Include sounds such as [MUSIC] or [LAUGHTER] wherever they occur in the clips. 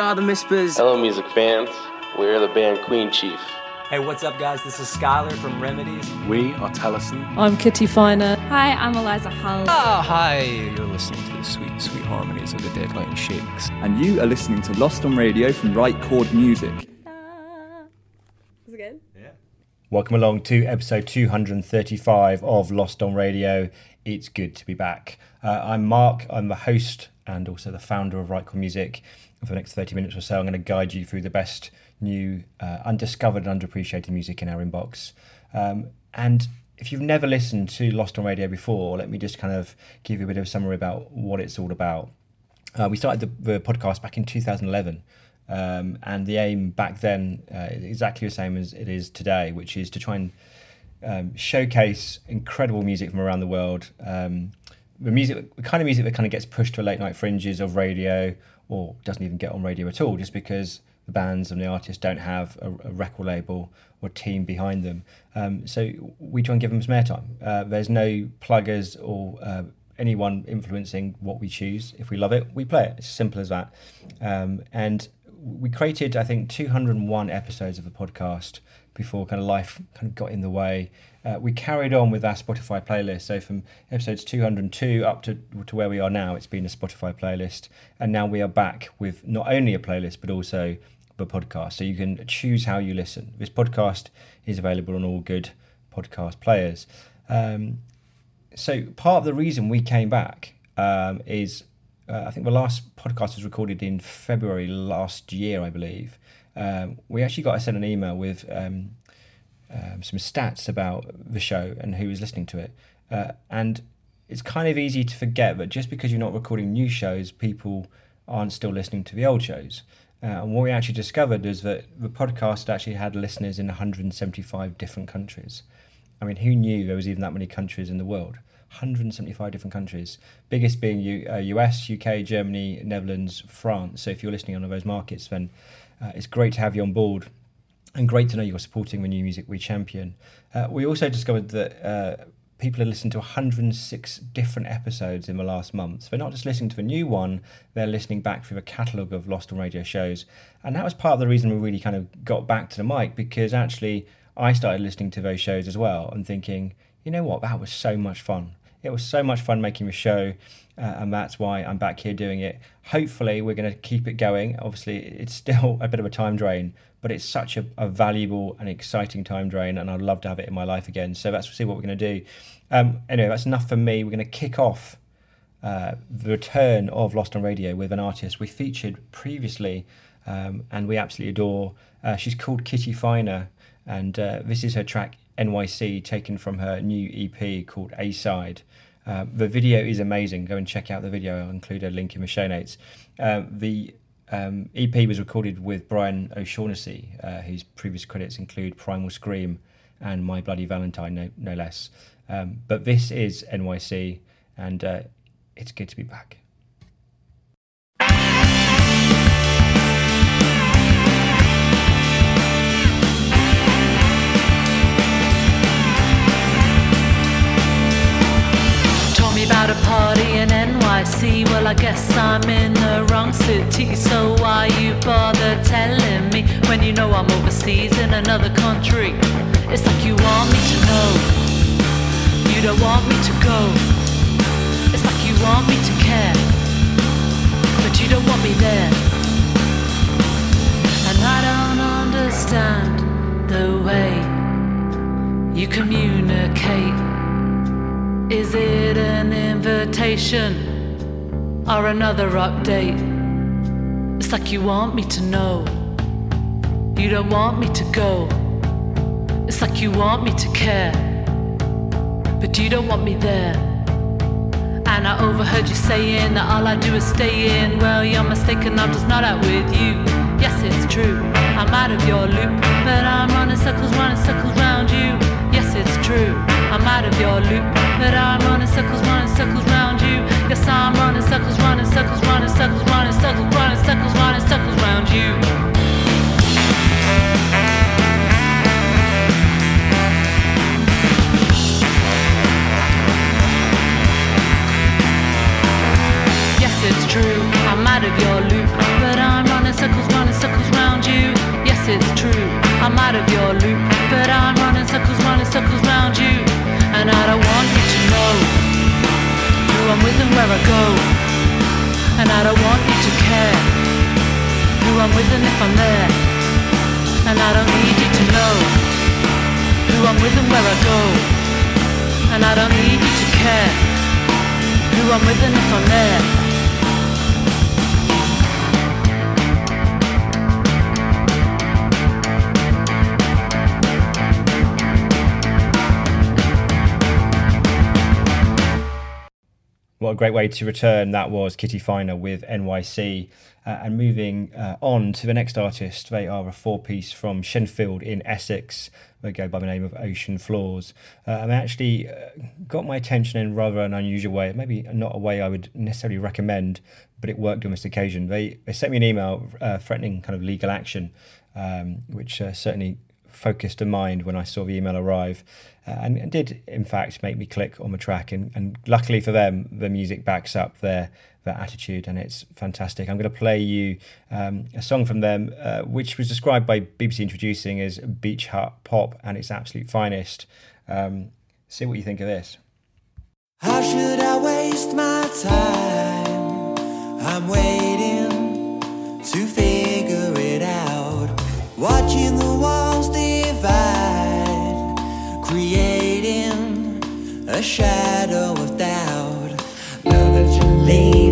Hello, are the Mispers. Hello, music fans. We're the band Queen Chief. Hey, what's up, guys? This is Skylar from Remedies. We are Tellison. I'm Kitty Finer. Hi, I'm Eliza Hull. Oh, hi. You're listening to the sweet, sweet harmonies of the Dead Light Shakes. And you are listening to Lost on Radio from Right Chord Music. Is it good? Yeah. Welcome along to episode 235 of Lost on Radio. It's good to be back. Uh, I'm Mark. I'm the host and also the founder of Right Chord Music. For the next 30 minutes or so, I'm going to guide you through the best new, uh, undiscovered, and underappreciated music in our inbox. Um, and if you've never listened to Lost on Radio before, let me just kind of give you a bit of a summary about what it's all about. Uh, we started the, the, podcast back in 2011. Um, and the aim back then uh, exactly the same as it is today, which is to try and um, showcase incredible music from around the world. Um, the music, the kind of music that kind of gets pushed to late night fringes of radio or doesn't even get on radio at all, just because the bands and the artists don't have a, a record label or team behind them. Um, so we try and give them some airtime. Uh, there's no pluggers or uh, anyone influencing what we choose. If we love it, we play it. It's as simple as that. Um, and we created, I think, 201 episodes of the podcast before kind of life kind of got in the way. Uh, we carried on with our Spotify playlist. So from episodes 202 up to, to where we are now, it's been a Spotify playlist. And now we are back with not only a playlist, but also the podcast. So you can choose how you listen. This podcast is available on all good podcast players. Um, so part of the reason we came back um, is uh, I think the last podcast was recorded in February last year, I believe. Um, we actually got sent an email with um, um, some stats about the show and who was listening to it. Uh, and it's kind of easy to forget that just because you're not recording new shows, people aren't still listening to the old shows. Uh, and what we actually discovered is that the podcast actually had listeners in 175 different countries. I mean, who knew there was even that many countries in the world? 175 different countries, biggest being U- uh, US, UK, Germany, Netherlands, France. So if you're listening on those markets, then uh, it's great to have you on board and great to know you're supporting the new music we champion. Uh, we also discovered that uh, people have listened to 106 different episodes in the last month. So they're not just listening to a new one, they're listening back through a catalogue of Lost on Radio shows. And that was part of the reason we really kind of got back to the mic because actually I started listening to those shows as well and thinking, you know what, that was so much fun. It was so much fun making the show, uh, and that's why I'm back here doing it. Hopefully, we're going to keep it going. Obviously, it's [LAUGHS] still a bit of a time drain, but it's such a, a, valuable and exciting time drain, and I'd love to have it in my life again. So let's see what we're going to do. Um, anyway, that's enough for me. We're going to kick off uh, the return of Lost on Radio with an artist we featured previously, um, and we absolutely adore. Uh, she's called Kitty Finer, and uh, this is her track NYC, taken from her new EP called A Side. Uh, the video is amazing. Go and check out the video. I'll include a link in the show notes. Uh, the um, EP was recorded with Brian O'Shaughnessy, uh, whose previous credits include Primal Scream and My Bloody Valentine, no, no less. Um, but this is NYC, and uh, it's good to be back. about a party in NYC. Well, I guess I'm in the wrong city. So why you bother telling me when you know I'm overseas in another country? It's like you want me to know, you don't want me to go. It's like you want me to care, but you don't want me there. And I don't understand the way you communicate conversation or another update. It's like you want me to know. You don't want me to go. It's like you want me to care. But you don't want me there. And I overheard you saying that all I do is stay in. Well, you're mistaken, I'm just not out with you. Yes, it's true, I'm out of your loop. But I'm running circles, running circles round you. Yes, it's true, I'm out of your loop. But I'm running circles, running circles round you. Yes, I'm running circles, running circles, running circles, running circles, running circles, running circles round you. Yes, it's true, I'm out of your loop. But I'm running circles, running circles round you. Yes, it's true, I'm out of your loop. But I'm running circles, running circles round you. And I don't want you know who I'm with and where I go. And I don't want you to care who I'm with and if I'm there. And I don't need you to know who I'm with and where I go. And I don't need you to care who I'm with and if I'm there. What a great way to return that was Kitty Finer with NYC. Uh, and moving uh, on to the next artist, they are a four piece from Shenfield in Essex. They go by the name of Ocean Floors. Uh, and they actually uh, got my attention in rather an unusual way, maybe not a way I would necessarily recommend, but it worked on this occasion. They, they sent me an email uh, threatening kind of legal action, um, which uh, certainly focused a mind when I saw the email arrive, uh, and, and, did in fact make me click on the track. And, and luckily for them, the music backs up their their attitude, and it's fantastic. I'm going to play you um, a song from them, uh, which was described by BBC Introducing as beach hut pop and its absolute finest. Um, see what you think of this. How should I waste my time? I'm waiting to figure it out. Watching the shadow of doubt. Now that you're leaving,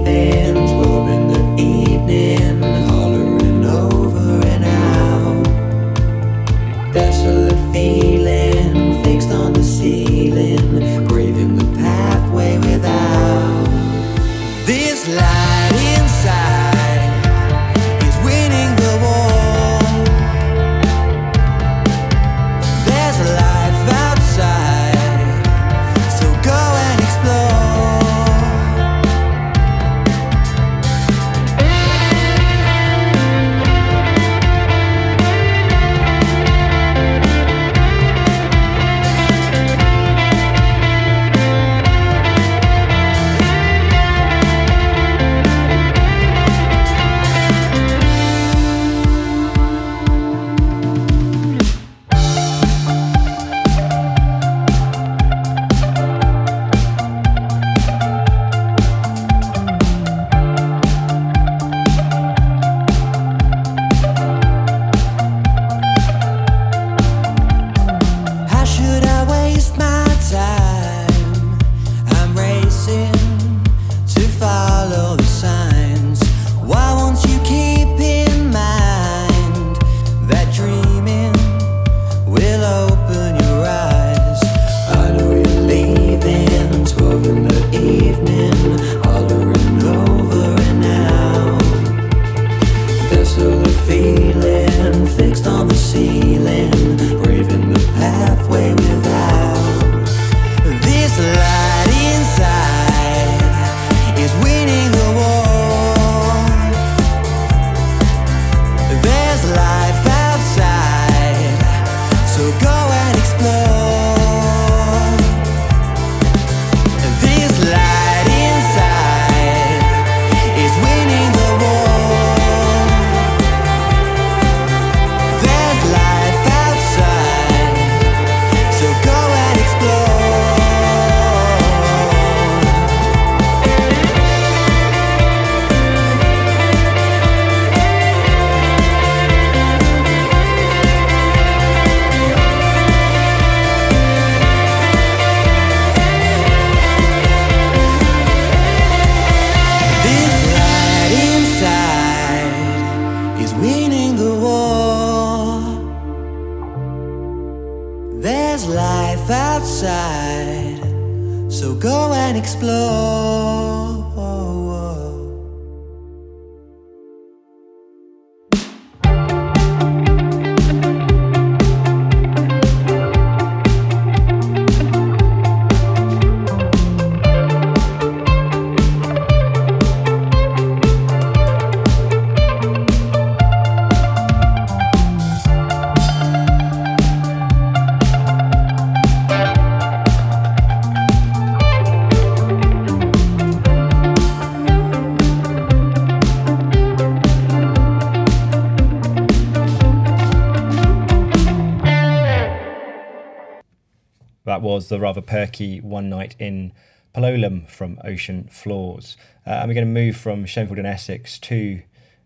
The rather perky One Night in Palolem from Ocean Floors. Uh, and we're going to move from Shenfield in Essex to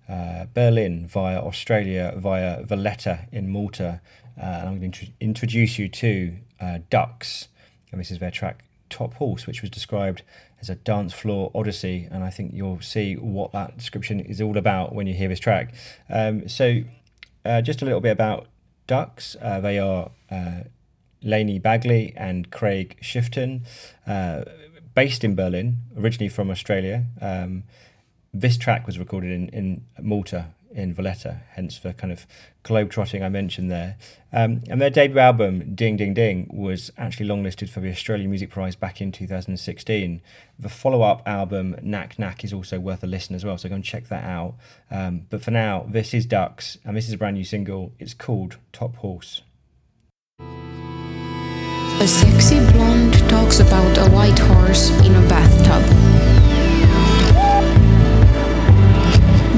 uh, Berlin via Australia, via Valletta in Malta. Uh, and I'm going to intro- introduce you to uh, Ducks. And this is their track Top Horse, which was described as a dance floor odyssey. And I think you'll see what that description is all about when you hear this track. Um, so, uh, just a little bit about Ducks. Uh, they are Laney Bagley and Craig Shifton, uh, based in Berlin, originally from Australia. Um, this track was recorded in, in Malta, in Valletta, hence the kind of globe-trotting I mentioned there. Um, and their debut album, Ding Ding Ding, was actually longlisted for the Australian Music Prize back in 2016. The follow-up album, Knack Knack, is also worth a listen as well, so go and check that out. Um, but for now, this is Ducks, and this is a brand new single. It's called Top Horse. A sexy blonde talks about a white horse in a bathtub.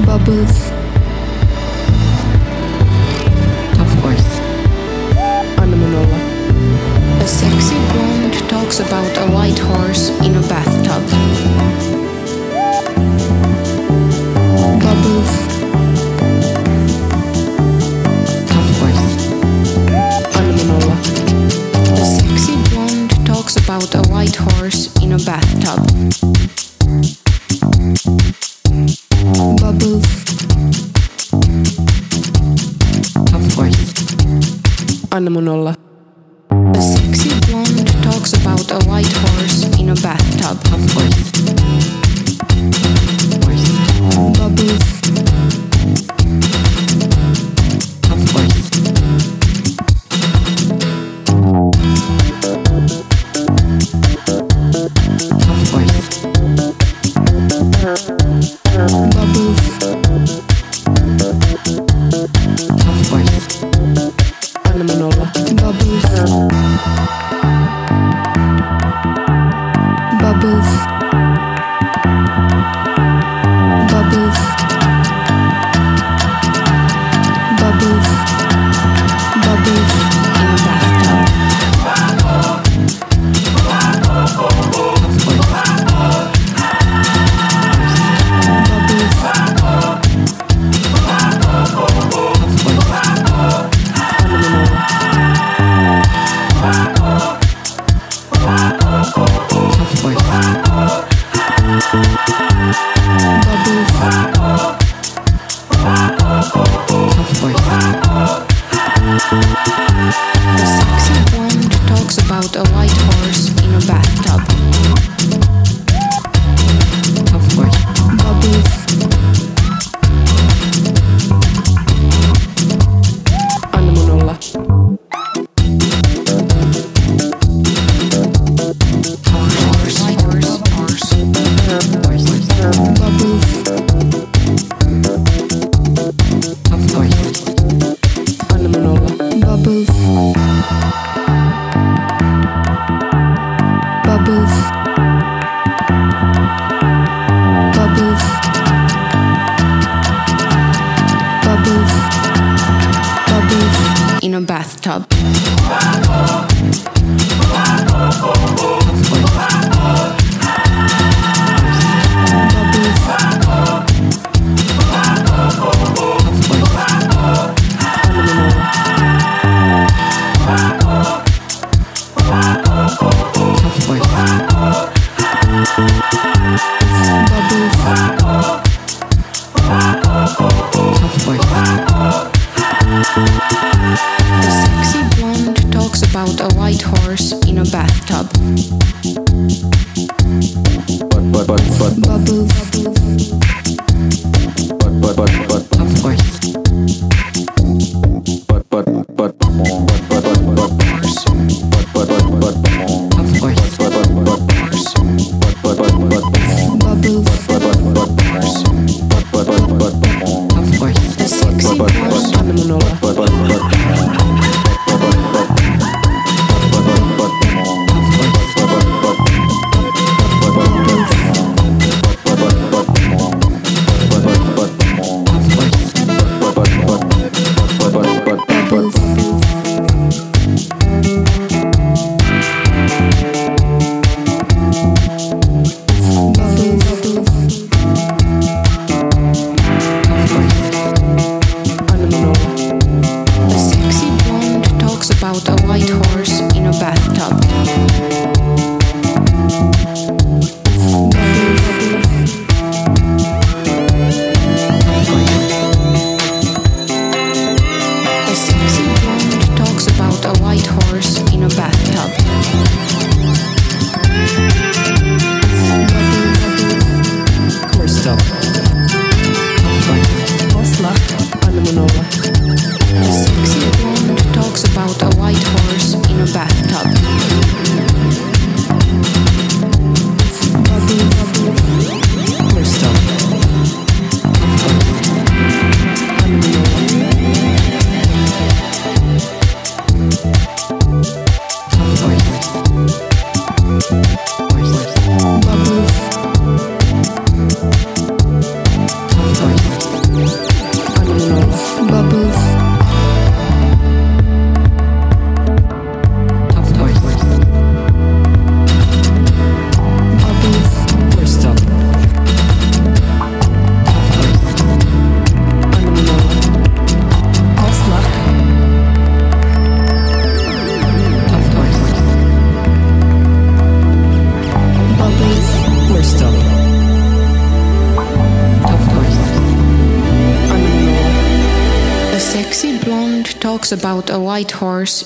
Bubbles.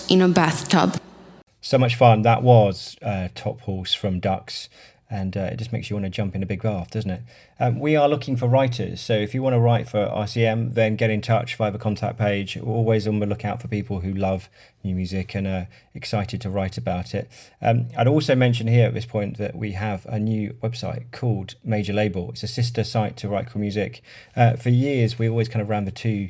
In a bathtub. So much fun. That was uh, Top Horse from Ducks. And uh, it just makes you want to jump in a big bath, doesn't it? Um, we are looking for writers. So if you want to write for RCM, then get in touch via the contact page. We're always on the lookout for people who love new music and are excited to write about it. Um, I'd also mention here at this point that we have a new website called Major Labl. It's a sister site to Right Chord Music. Uh, for years, we always kind of ran the two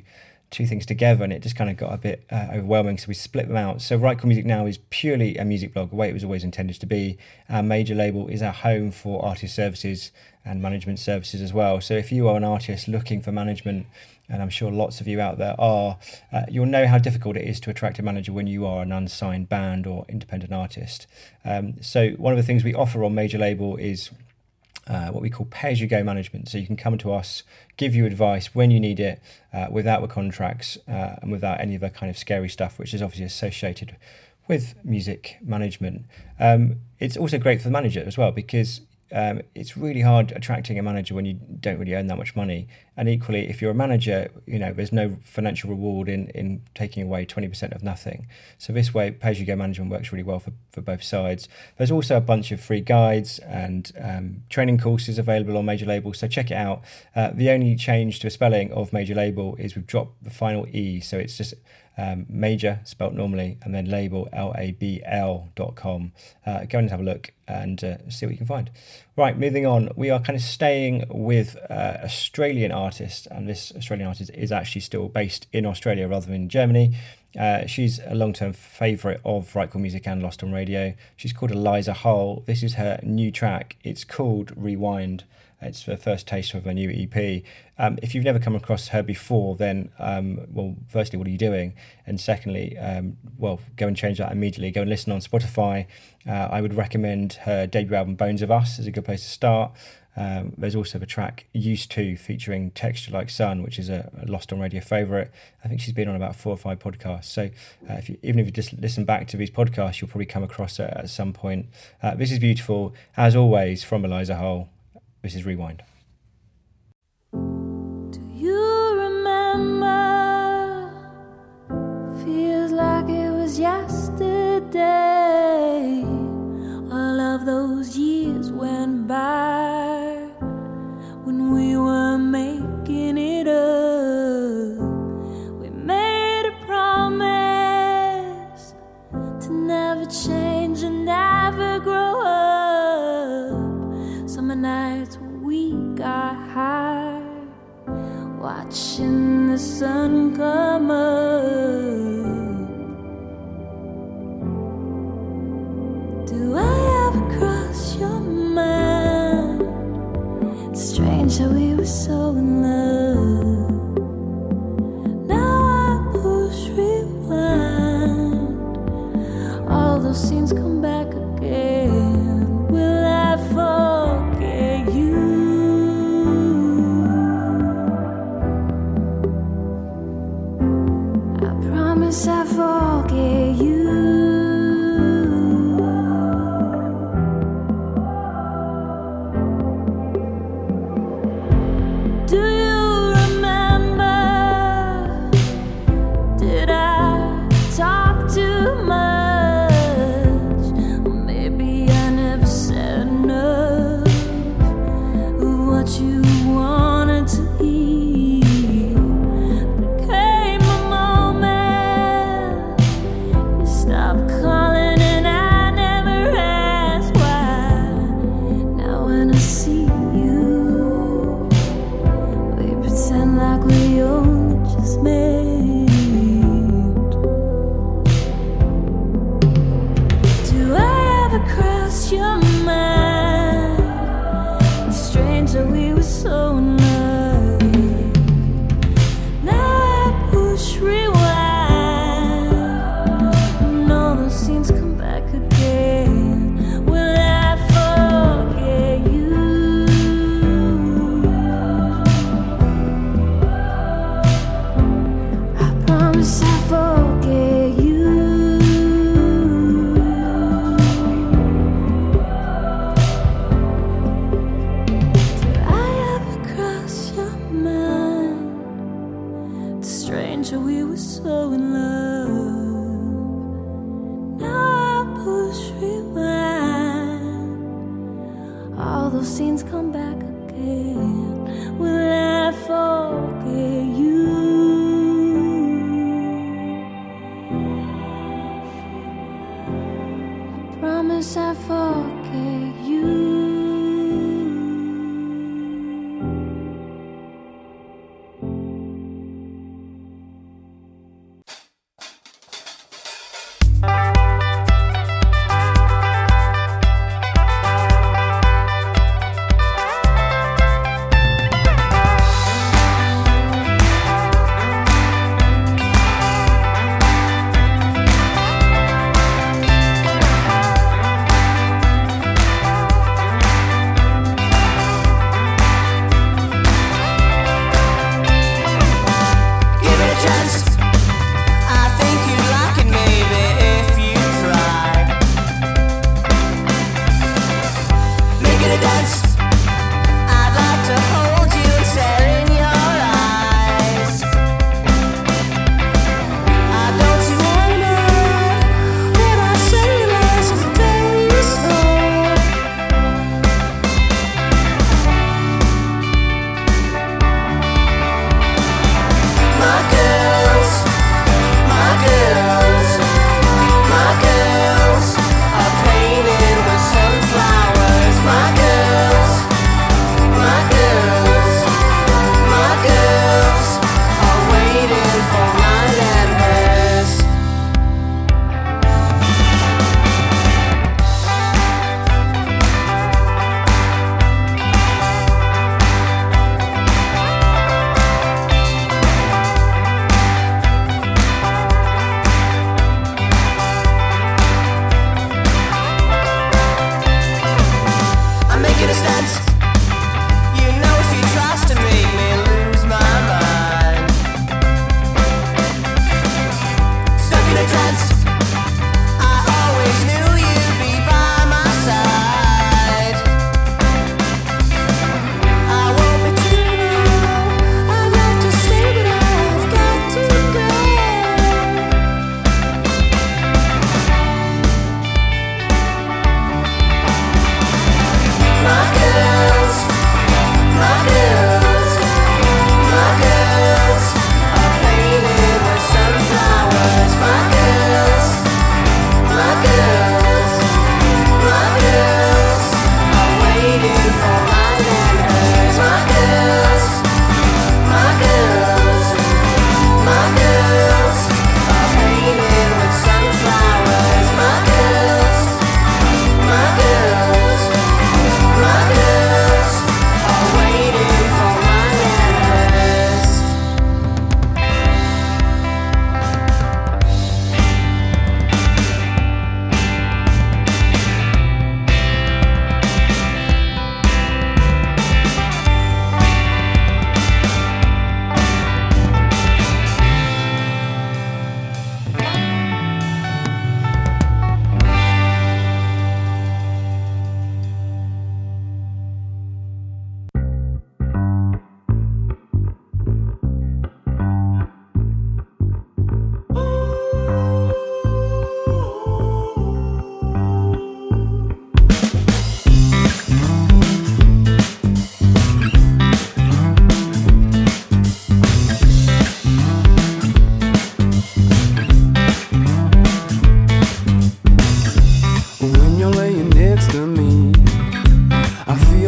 two things together and it just kind of got a bit uh, overwhelming so we split them out. So right chord music now is purely a music blog the way it was always intended to be. Our major labl is our home for artist services and management services as well. So if you are an artist looking for management and i'm sure lots of you out there are uh, you'll know how difficult it is to attract a manager when you are an unsigned band or independent artist. Um, so one of the things we offer on major labl is uh, what we call pay as you go management. So you can come to us, give you advice when you need it, uh, without the contracts uh, and without any of the kind of scary stuff, which is obviously associated with music management. Um, it's also great for the manager as well because um, it's really hard attracting a manager when you don't really earn that much money. And equally, if you're a manager, you know there's no financial reward in in taking away 20% of nothing. So this way, pay as you go management works really well for, for both sides. There's also a bunch of free guides and um, training courses available on Major Labl. So check it out. Uh, the only change to the spelling of Major Labl is we've dropped the final e, so it's just um, major spelt normally and then label l-a-b-l dot com uh, go and have a look and uh, see what you can find right moving on we are kind of staying with uh, australian artist and this australian artist is actually still based in australia rather than in germany uh, she's a long-term favourite of Right Chord Music and Lost on Radio. She's called Eliza Hull. This is her new track. It's called Rewind. It's the first taste of her new EP. Um, if you've never come across her before, then, um, well, firstly, what are you doing? And secondly, um, well, go and change that immediately. Go and listen on Spotify. Uh, I would recommend her debut album, Bones of Us, is a good place to start. Um, there's also the track Used to featuring Texture Like Sun, which is a, a Lost on Radio favourite. I think she's been on about four or five podcasts. So uh, if you, even if you just listen back to these podcasts, you'll probably come across it at some point. Uh, this is beautiful. As always, from Eliza Hull, this is Rewind. Do you remember? Feels like it was yesterday. All of those years went by. Sun come up. Promise I forget you.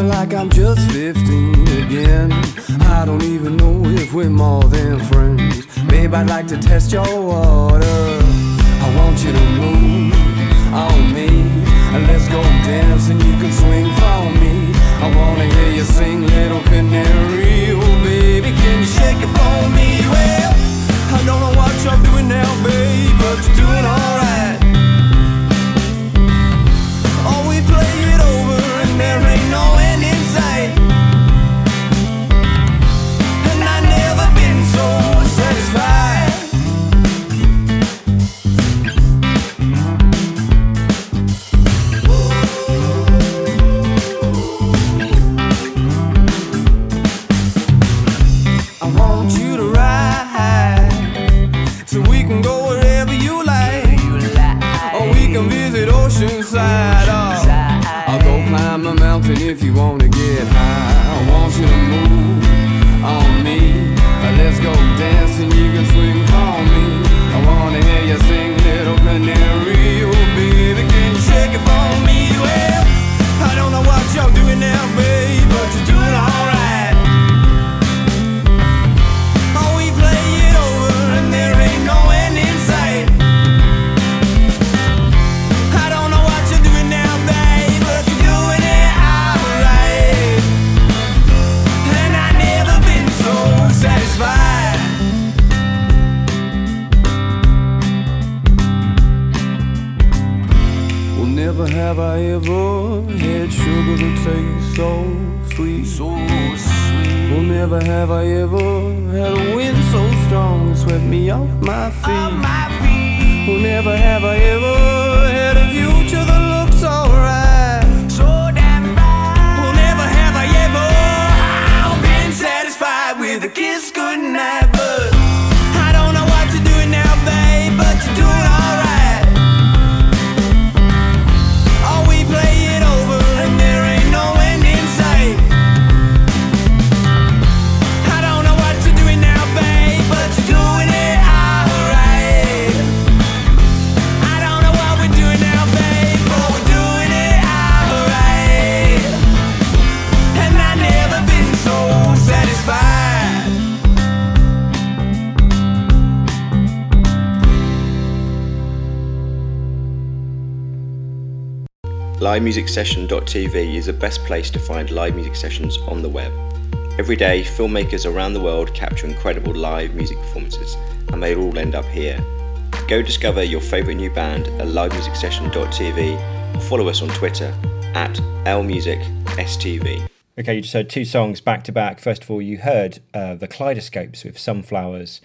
feel like I'm just 15 again. I don't even know if we're more than friends. Babe, I'd like to test your water. I want you to move on me. Let's go dancing, you can swing for me. I wanna hear you sing, little canary. Oh, baby, can you shake it for me? Well, I don't know what you're doing now, babe, but you're doing alright. LiveMusicSession.tv is the best place to find live music sessions on the web. Every day, filmmakers around the world capture incredible live music performances, and they all end up here. Go discover your favourite new band at livemusicsession.tv or follow us on Twitter at lmusicstv. Okay, you just heard two songs back to back. First of all, you heard uh, the Kaleidoscopes with Sunflowers,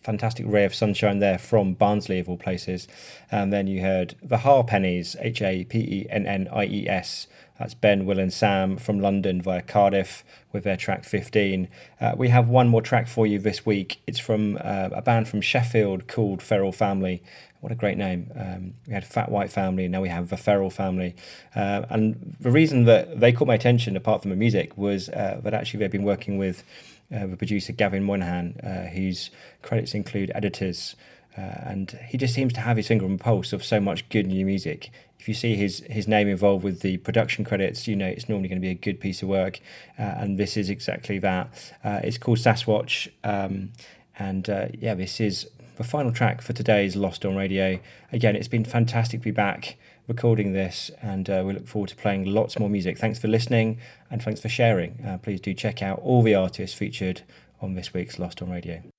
fantastic ray of sunshine there from Barnsley, of all places. And then you heard the Hapennies, H A P E N N I E S. That's Ben, Will, and Sam from London via Cardiff with their track 15. Uh, we have one more track for you this week. It's from uh, a band from Sheffield called Feral Family. What a great name. Um, we had Fat White Family, and now we have the Feral Family. Uh, and the reason that they caught my attention, apart from the music, was uh, that actually they've been working with uh, the producer Gavin Monaghan, uh, whose credits include editors. Uh, and he just seems to have his finger on the pulse of so much good new music. If you see his his name involved with the production credits, you know it's normally going to be a good piece of work, uh, and this is exactly that. Uh, it's called Sasquatch, um, and uh, yeah, this is the final track for today's Lost on Radio. Again, it's been fantastic to be back recording this, and uh, we look forward to playing lots more music. Thanks for listening, and thanks for sharing. Uh, please do check out all the artists featured on this week's Lost on Radio.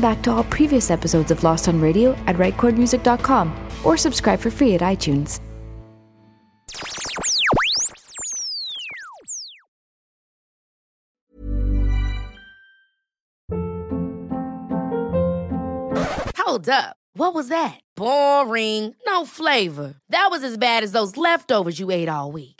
Back to all previous episodes of Lost on Radio at rightchordmusic.com or subscribe for free at iTunes. Hold up. What was that? Boring. No flavor. That was as bad as those leftovers you ate all week.